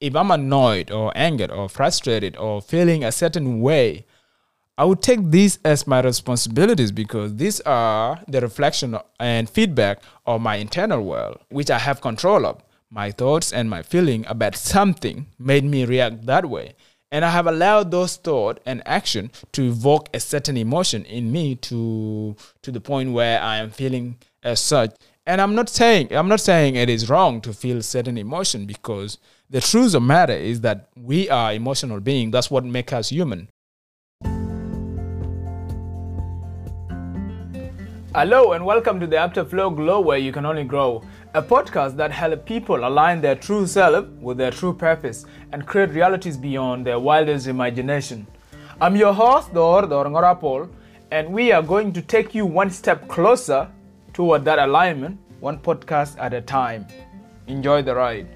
if I'm annoyed or angered or frustrated or feeling a certain way, I would take these as my responsibilities because these are the reflection and feedback of my internal world, which I have control of. My thoughts and my feeling about something made me react that way. And I have allowed those thought and action to evoke a certain emotion in me to to the point where I am feeling as such. And I'm not saying I'm not saying it is wrong to feel certain emotion because the truth of the matter is that we are emotional beings. That's what makes us human. Hello and welcome to the Afterflow Glow where you can only grow, a podcast that helps people align their true self with their true purpose and create realities beyond their wildest imagination. I'm your host, Dhor Dhor Ngorapol, and we are going to take you one step closer toward that alignment, one podcast at a time. Enjoy the ride.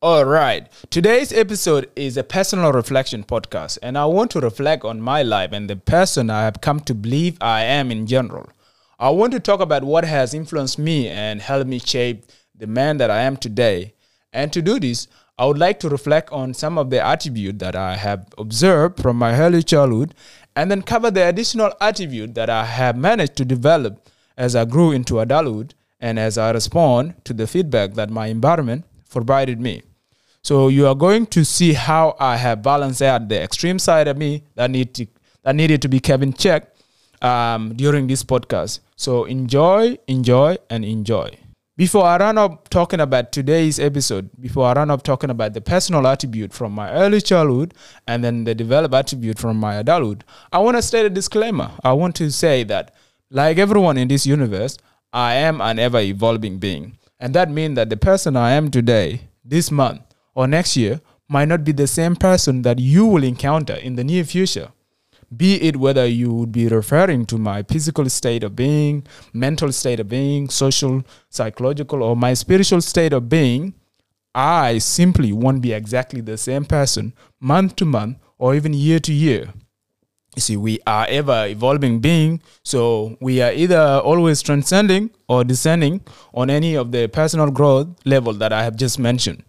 All right. Today's episode is a personal reflection podcast, and I want to reflect on my life and the person I have come to believe I am in general. I want to talk about what has influenced me and helped me shape the man that I am today. And to do this, I would like to reflect on some of the attributes that I have observed from my early childhood and then cover the additional attribute that I have managed to develop as I grew into adulthood and as I respond to the feedback that my environment provided me. So you are going to see how I have balanced out the extreme side of me that need to, that needed to be kept in check um, during this podcast. So enjoy, enjoy, and enjoy. Before I run up talking about today's episode, before I run up talking about the personal attribute from my early childhood and then the developed attribute from my adulthood, I want to state a disclaimer. I want to say that, like everyone in this universe, I am an ever evolving being. And that means that the person I am today, this month, or next year might not be the same person that you will encounter in the near future. Be it whether you would be referring to my physical state of being, mental state of being, social, psychological, or my spiritual state of being, I simply won't be exactly the same person month to month or even year to year. You see, we are ever evolving being, so we are either always transcending or descending on any of the personal growth level that I have just mentioned.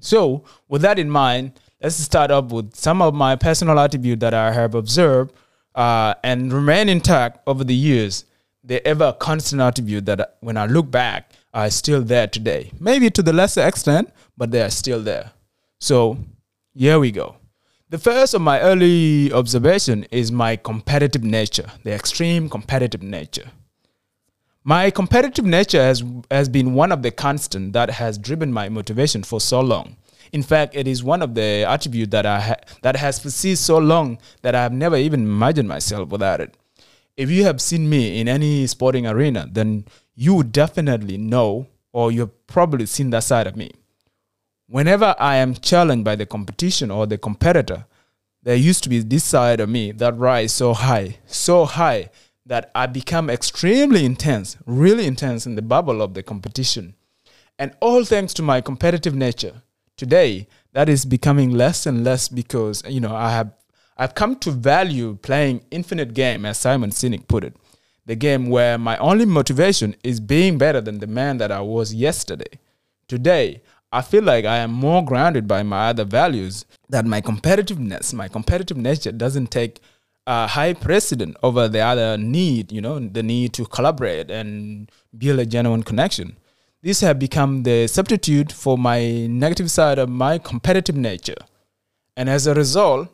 So, with that in mind, let's start up with some of my personal attributes that I have observed uh, and remain intact over the years. They're ever constant attribute that when I look back are still there today. Maybe to the lesser extent, but they are still there. So, here we go. The first of my early observation is my competitive nature, the extreme competitive nature. My competitive nature has, has been one of the constant that has driven my motivation for so long. In fact, it is one of the attributes that I ha- that has persisted so long that I have never even imagined myself without it. If you have seen me in any sporting arena, then you definitely know, or you've probably seen that side of me. Whenever I am challenged by the competition or the competitor, there used to be this side of me that rise so high, so high that I become extremely intense, really intense in the bubble of the competition. And all thanks to my competitive nature. Today, that is becoming less and less because, you know, I have I've come to value playing infinite game, as Simon Sinek put it. The game where my only motivation is being better than the man that I was yesterday. Today, I feel like I am more grounded by my other values that my competitiveness, my competitive nature doesn't take a high precedent over the other need, you know, the need to collaborate and build a genuine connection. These have become the substitute for my negative side of my competitive nature. And as a result,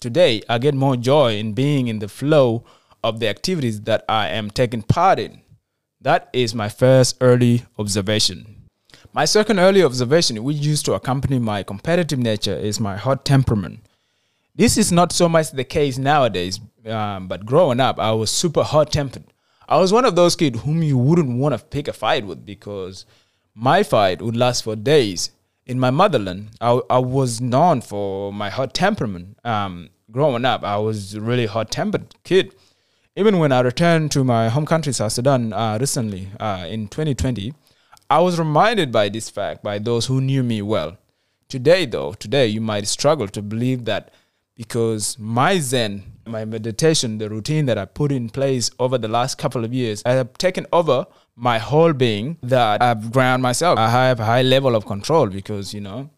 today I get more joy in being in the flow of the activities that I am taking part in. That is my first early observation. My second early observation, which used to accompany my competitive nature, is my hot temperament. This is not so much the case nowadays, um, but growing up, I was super hot tempered. I was one of those kids whom you wouldn't want to pick a fight with because my fight would last for days. In my motherland, I, I was known for my hot temperament. Um, growing up, I was a really hot tempered kid. Even when I returned to my home country, South Sudan, uh, recently uh, in 2020, I was reminded by this fact by those who knew me well. Today, though, today you might struggle to believe that because my Zen, my meditation, the routine that I put in place over the last couple of years, I have taken over my whole being that I've ground myself. I have a high level of control because, you know,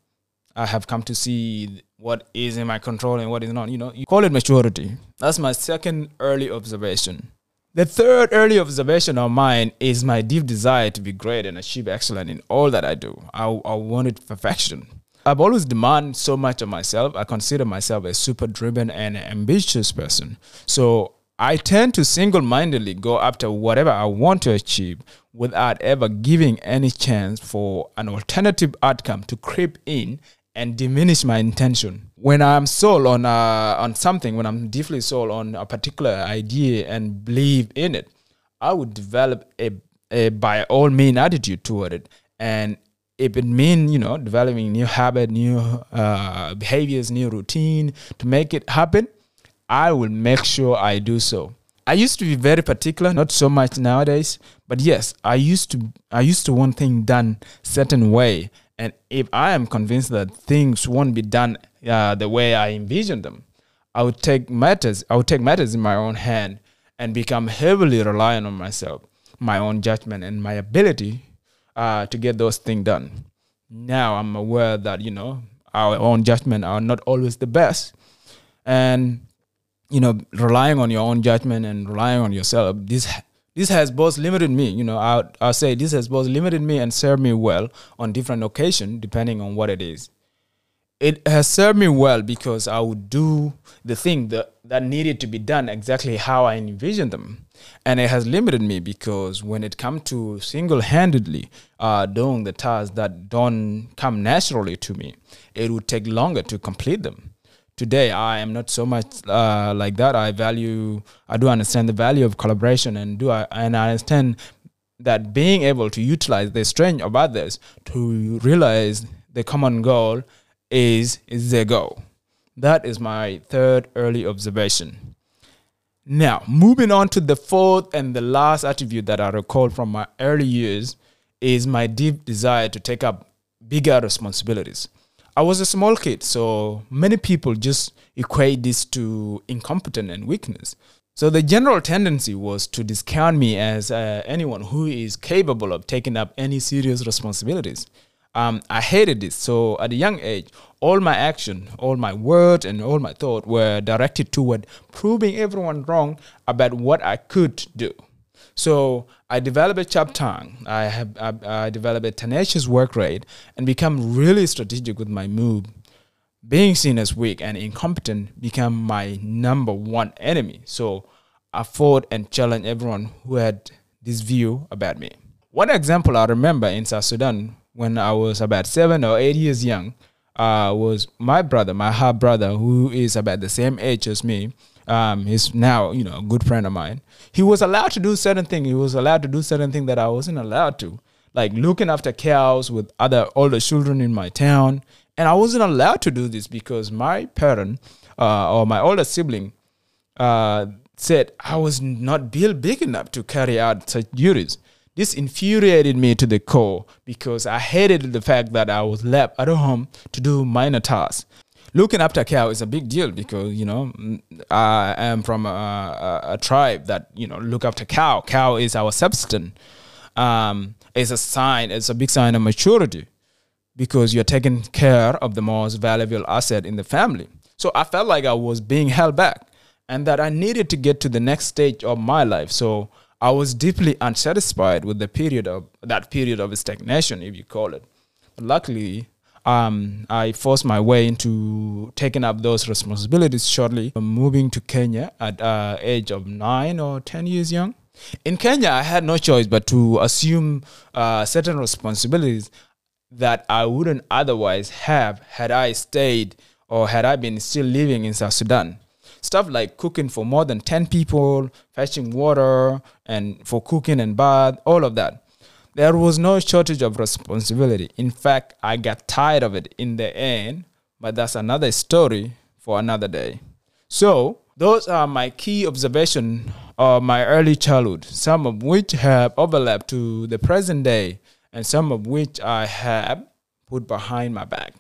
I have come to see what is in my control and what is not. You know, you call it maturity. That's my second early observation. The third early observation of mine is my deep desire to be great and achieve excellence in all that I do. I, I wanted perfection. I've always demanded so much of myself. I consider myself a super driven and ambitious person. So I tend to single mindedly go after whatever I want to achieve without ever giving any chance for an alternative outcome to creep in and diminish my intention. When I'm sold on uh, on something, when I'm deeply sold on a particular idea and believe in it, I would develop a, a by all mean attitude toward it. And it means you know developing new habit, new uh, behaviors, new routine to make it happen, I will make sure I do so. I used to be very particular, not so much nowadays, but yes, I used to I used to want things done certain way and if I am convinced that things won't be done uh, the way I envision them, I would take matters. I would take matters in my own hand and become heavily reliant on myself, my own judgment, and my ability uh, to get those things done. Now I'm aware that you know our own judgment are not always the best, and you know relying on your own judgment and relying on yourself. This this has both limited me, you know, I'll, I'll say this has both limited me and served me well on different occasions, depending on what it is. It has served me well because I would do the thing that, that needed to be done exactly how I envisioned them. And it has limited me because when it comes to single handedly uh, doing the tasks that don't come naturally to me, it would take longer to complete them. Today i am not so much uh, like that. I value i do understand the value of collaboration and do I, and i understand that being able to utilize the strength of others to realize the common goal is is their goal that is my third early observation now moving on to the fourth and the last attribute that i recall from my early years is my deep desire to take up bigger responsibilities I was a small kid, so many people just equate this to incompetence and weakness. So the general tendency was to discount me as uh, anyone who is capable of taking up any serious responsibilities. Um, I hated this. So at a young age, all my action, all my words, and all my thought were directed toward proving everyone wrong about what I could do. So I developed a sharp tongue. I have I, I developed a tenacious work rate and become really strategic with my move. Being seen as weak and incompetent became my number one enemy. So I fought and challenged everyone who had this view about me. One example I remember in South Sudan when I was about seven or eight years young uh, was my brother, my half brother, who is about the same age as me um, he's now you know a good friend of mine. He was allowed to do certain things. He was allowed to do certain things that I wasn't allowed to, like looking after cows with other older children in my town. And I wasn't allowed to do this because my parent uh, or my older sibling uh, said I was not built big enough to carry out such duties. This infuriated me to the core because I hated the fact that I was left at home to do minor tasks looking after cow is a big deal because you know I am from a, a, a tribe that you know look after cow. Cow is our substance. Um, it's a sign. It's a big sign of maturity because you're taking care of the most valuable asset in the family. So I felt like I was being held back, and that I needed to get to the next stage of my life. So I was deeply unsatisfied with the period of that period of stagnation, if you call it. But luckily, um, I forced my way into taking up those responsibilities shortly, moving to Kenya at uh, age of nine or ten years young. In Kenya, I had no choice but to assume uh, certain responsibilities that I wouldn't otherwise have had I stayed or had I been still living in South Sudan. Stuff like cooking for more than 10 people, fetching water, and for cooking and bath, all of that. There was no shortage of responsibility. In fact, I got tired of it in the end, but that's another story for another day. So, those are my key observations of my early childhood, some of which have overlapped to the present day and some of which I have put behind my back.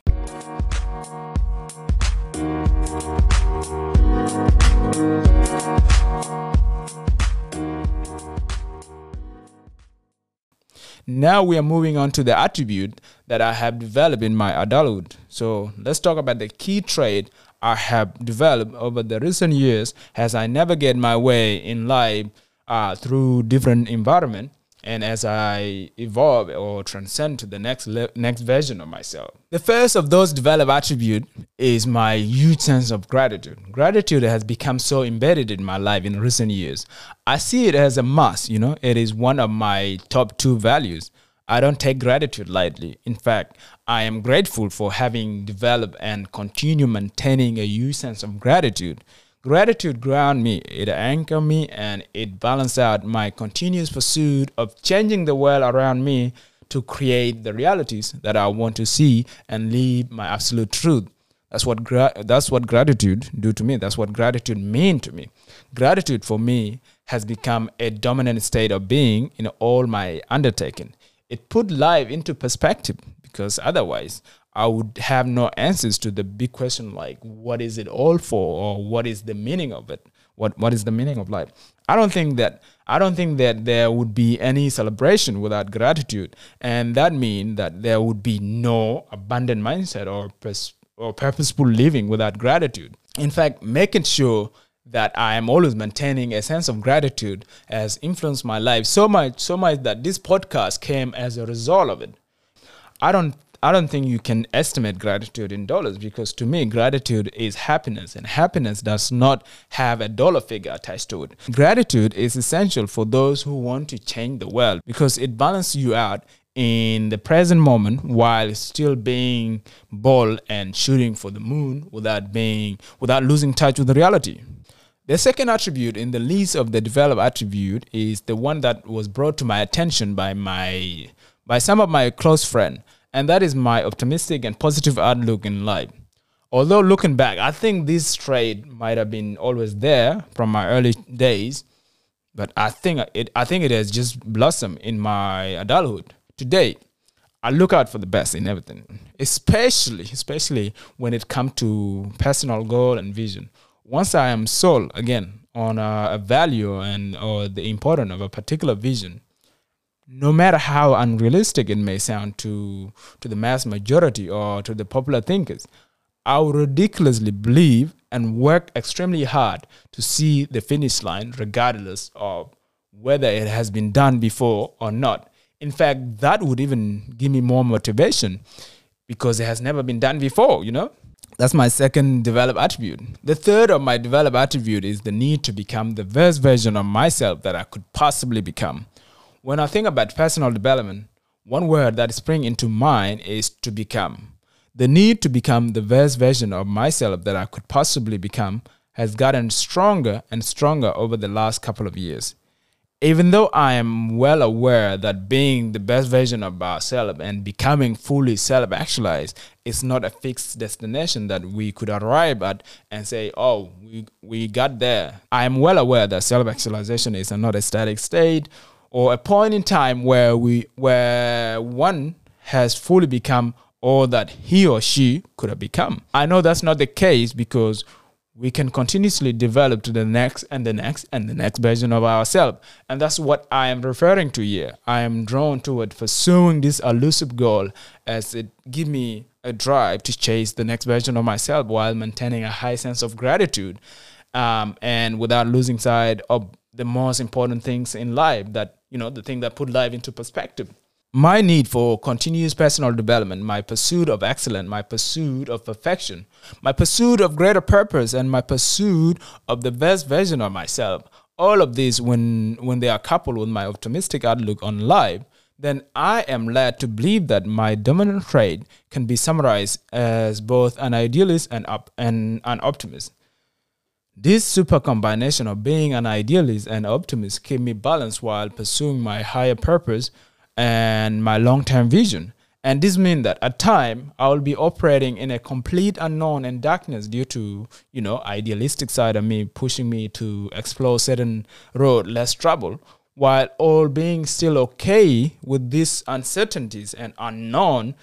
Now we are moving on to the attribute that I have developed in my adulthood. So let's talk about the key trait I have developed over the recent years as I navigate my way in life uh, through different environment and as I evolve or transcend to the next le- next version of myself. The first of those developed attribute is my huge sense of gratitude. Gratitude has become so embedded in my life in recent years. I see it as a must, you know, it is one of my top two values. I don't take gratitude lightly. In fact, I am grateful for having developed and continue maintaining a huge sense of gratitude. Gratitude ground me, it anchor me, and it balance out my continuous pursuit of changing the world around me to create the realities that I want to see and live my absolute truth. That's what gra- that's what gratitude do to me. That's what gratitude mean to me. Gratitude for me has become a dominant state of being in all my undertaking. It put life into perspective because otherwise I would have no answers to the big question like what is it all for or what is the meaning of it? What what is the meaning of life? I don't think that I don't think that there would be any celebration without gratitude, and that means that there would be no abundant mindset or pers- or purposeful living without gratitude. In fact, making sure that I am always maintaining a sense of gratitude has influenced my life so much, so much that this podcast came as a result of it. I don't I don't think you can estimate gratitude in dollars because to me, gratitude is happiness, and happiness does not have a dollar figure attached to it. Gratitude is essential for those who want to change the world because it balances you out in the present moment while still being bold and shooting for the moon without being without losing touch with reality. The second attribute in the list of the developed attribute is the one that was brought to my attention by my by some of my close friends and that is my optimistic and positive outlook in life. Although looking back, I think this trait might have been always there from my early days, but I think it I think it has just blossomed in my adulthood. Today, I look out for the best in everything, especially especially when it comes to personal goal and vision. Once I am sold again on a, a value and or the importance of a particular vision, no matter how unrealistic it may sound to to the mass majority or to the popular thinkers, I would ridiculously believe and work extremely hard to see the finish line, regardless of whether it has been done before or not. In fact, that would even give me more motivation because it has never been done before, you know? That's my second developed attribute. The third of my developed attribute is the need to become the best version of myself that I could possibly become. When I think about personal development, one word that springs into mind is to become. The need to become the best version of myself that I could possibly become has gotten stronger and stronger over the last couple of years. Even though I am well aware that being the best version of ourselves and becoming fully self actualized is not a fixed destination that we could arrive at and say, oh, we, we got there. I am well aware that self actualization is not a static state or a point in time where we where one has fully become all that he or she could have become. I know that's not the case because we can continuously develop to the next and the next and the next version of ourselves. And that's what I am referring to here. I am drawn toward pursuing this elusive goal as it give me a drive to chase the next version of myself while maintaining a high sense of gratitude um, and without losing sight of the most important things in life that you know, the thing that put life into perspective. My need for continuous personal development, my pursuit of excellence, my pursuit of perfection, my pursuit of greater purpose, and my pursuit of the best version of myself, all of these, when, when they are coupled with my optimistic outlook on life, then I am led to believe that my dominant trait can be summarized as both an idealist and, and an optimist. This super combination of being an idealist and optimist keep me balanced while pursuing my higher purpose and my long-term vision. And this means that at time I will be operating in a complete unknown and darkness due to, you know, idealistic side of me pushing me to explore certain road less trouble, while all being still okay with these uncertainties and unknown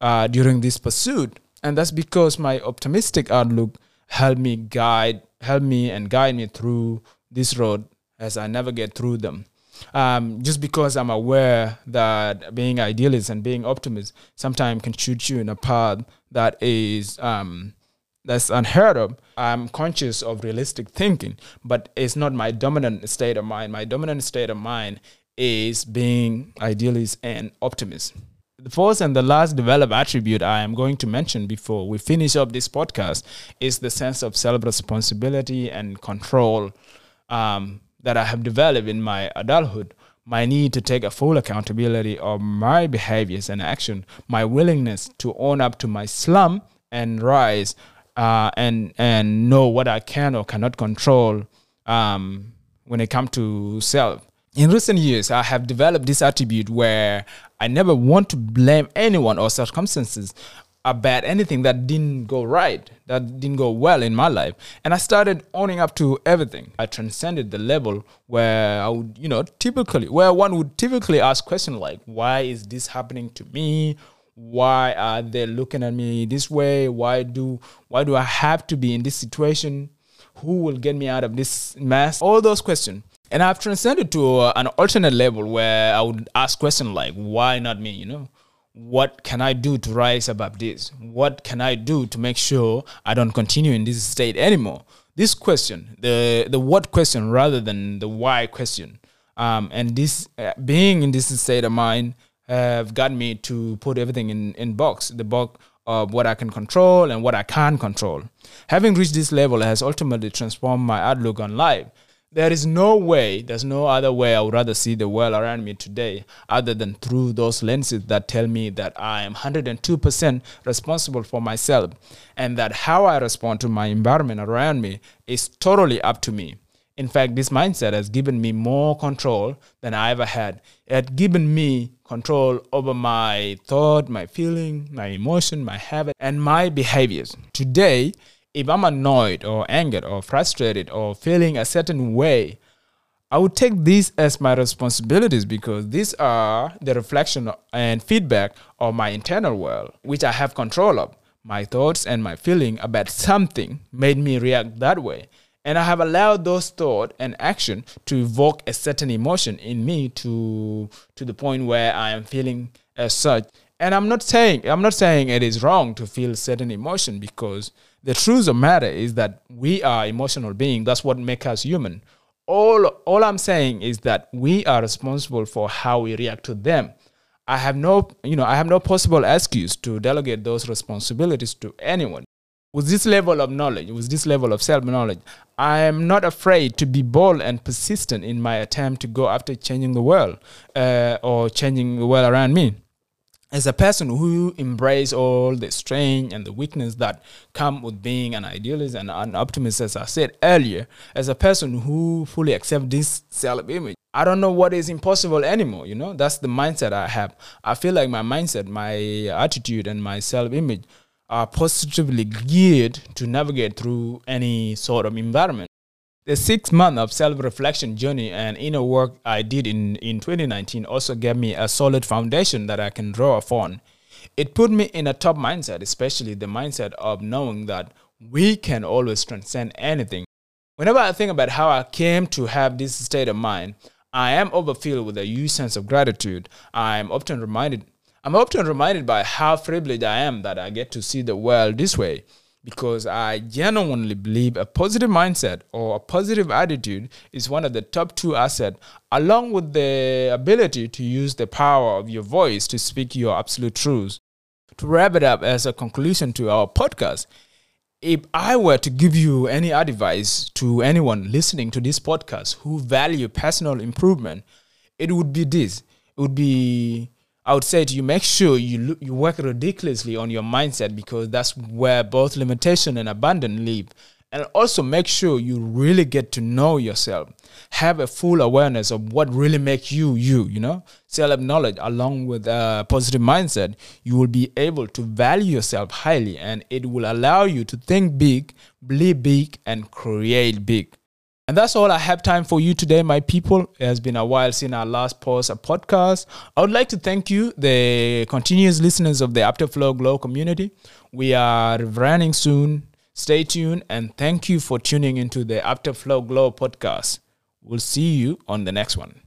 uh, during this pursuit. And that's because my optimistic outlook helped me guide, help me and guide me through this road as I navigate through them. Um, just because I'm aware that being idealist and being optimist sometimes can shoot you in a path that is um, that's unheard of. I'm conscious of realistic thinking, but it's not my dominant state of mind. My dominant state of mind is being idealist and optimist. The fourth and the last developed attribute I am going to mention before we finish up this podcast is the sense of self responsibility and control um, that I have developed in my adulthood. My need to take a full accountability of my behaviors and action, my willingness to own up to my slump and rise uh, and and know what I can or cannot control um, when it comes to self. In recent years, I have developed this attribute where I never want to blame anyone or circumstances about anything that didn't go right, that didn't go well in my life. And I started owning up to everything. I transcended the level where I would, you know, typically, where one would typically ask questions like, why is this happening to me? why are they looking at me this way why do why do i have to be in this situation who will get me out of this mess all those questions and i've transcended to uh, an alternate level where i would ask questions like why not me you know what can i do to rise above this what can i do to make sure i don't continue in this state anymore this question the the what question rather than the why question um, and this uh, being in this state of mind have got me to put everything in, in box, the box of what I can control and what I can't control. Having reached this level has ultimately transformed my outlook on life. There is no way, there's no other way I would rather see the world around me today other than through those lenses that tell me that I am 102% responsible for myself and that how I respond to my environment around me is totally up to me. In fact, this mindset has given me more control than I ever had. It had given me control over my thought, my feeling, my emotion, my habit, and my behaviors. Today, if I'm annoyed or angered or frustrated or feeling a certain way, I would take these as my responsibilities because these are the reflection and feedback of my internal world, which I have control of. My thoughts and my feeling about something made me react that way. And I have allowed those thought and action to evoke a certain emotion in me to to the point where I am feeling as such. And I'm not saying I'm not saying it is wrong to feel certain emotion because the truth of matter is that we are emotional beings. That's what makes us human. All all I'm saying is that we are responsible for how we react to them. I have no, you know, I have no possible excuse to delegate those responsibilities to anyone with this level of knowledge, with this level of self knowledge, I am not afraid to be bold and persistent in my attempt to go after changing the world uh, or changing the world around me. As a person who embrace all the strength and the weakness that come with being an idealist and an optimist, as I said earlier, as a person who fully accept this self-image, I don't know what is impossible anymore. You know, that's the mindset I have. I feel like my mindset, my attitude, and my self-image are positively geared to navigate through any sort of environment. The six month of self reflection journey and inner work I did in, in 2019 also gave me a solid foundation that I can draw upon. It put me in a top mindset, especially the mindset of knowing that we can always transcend anything. Whenever I think about how I came to have this state of mind, I am overfilled with a huge sense of gratitude. I am often reminded I'm often reminded by how privileged I am that I get to see the world this way because I genuinely believe a positive mindset or a positive attitude is one of the top two assets, along with the ability to use the power of your voice to speak your absolute truths. To wrap it up as a conclusion to our podcast, if I were to give you any advice to anyone listening to this podcast who value personal improvement, it would be this. It would be I would say to you, make sure you look, you work ridiculously on your mindset because that's where both limitation and abundance live. And also make sure you really get to know yourself. Have a full awareness of what really makes you you. You know, self knowledge along with a positive mindset, you will be able to value yourself highly, and it will allow you to think big, believe big, and create big. And that's all I have time for you today, my people. It has been a while since our last pause a podcast. I would like to thank you, the continuous listeners of the Afterflow Glow community. We are running soon. Stay tuned and thank you for tuning into the Afterflow Glow podcast. We'll see you on the next one.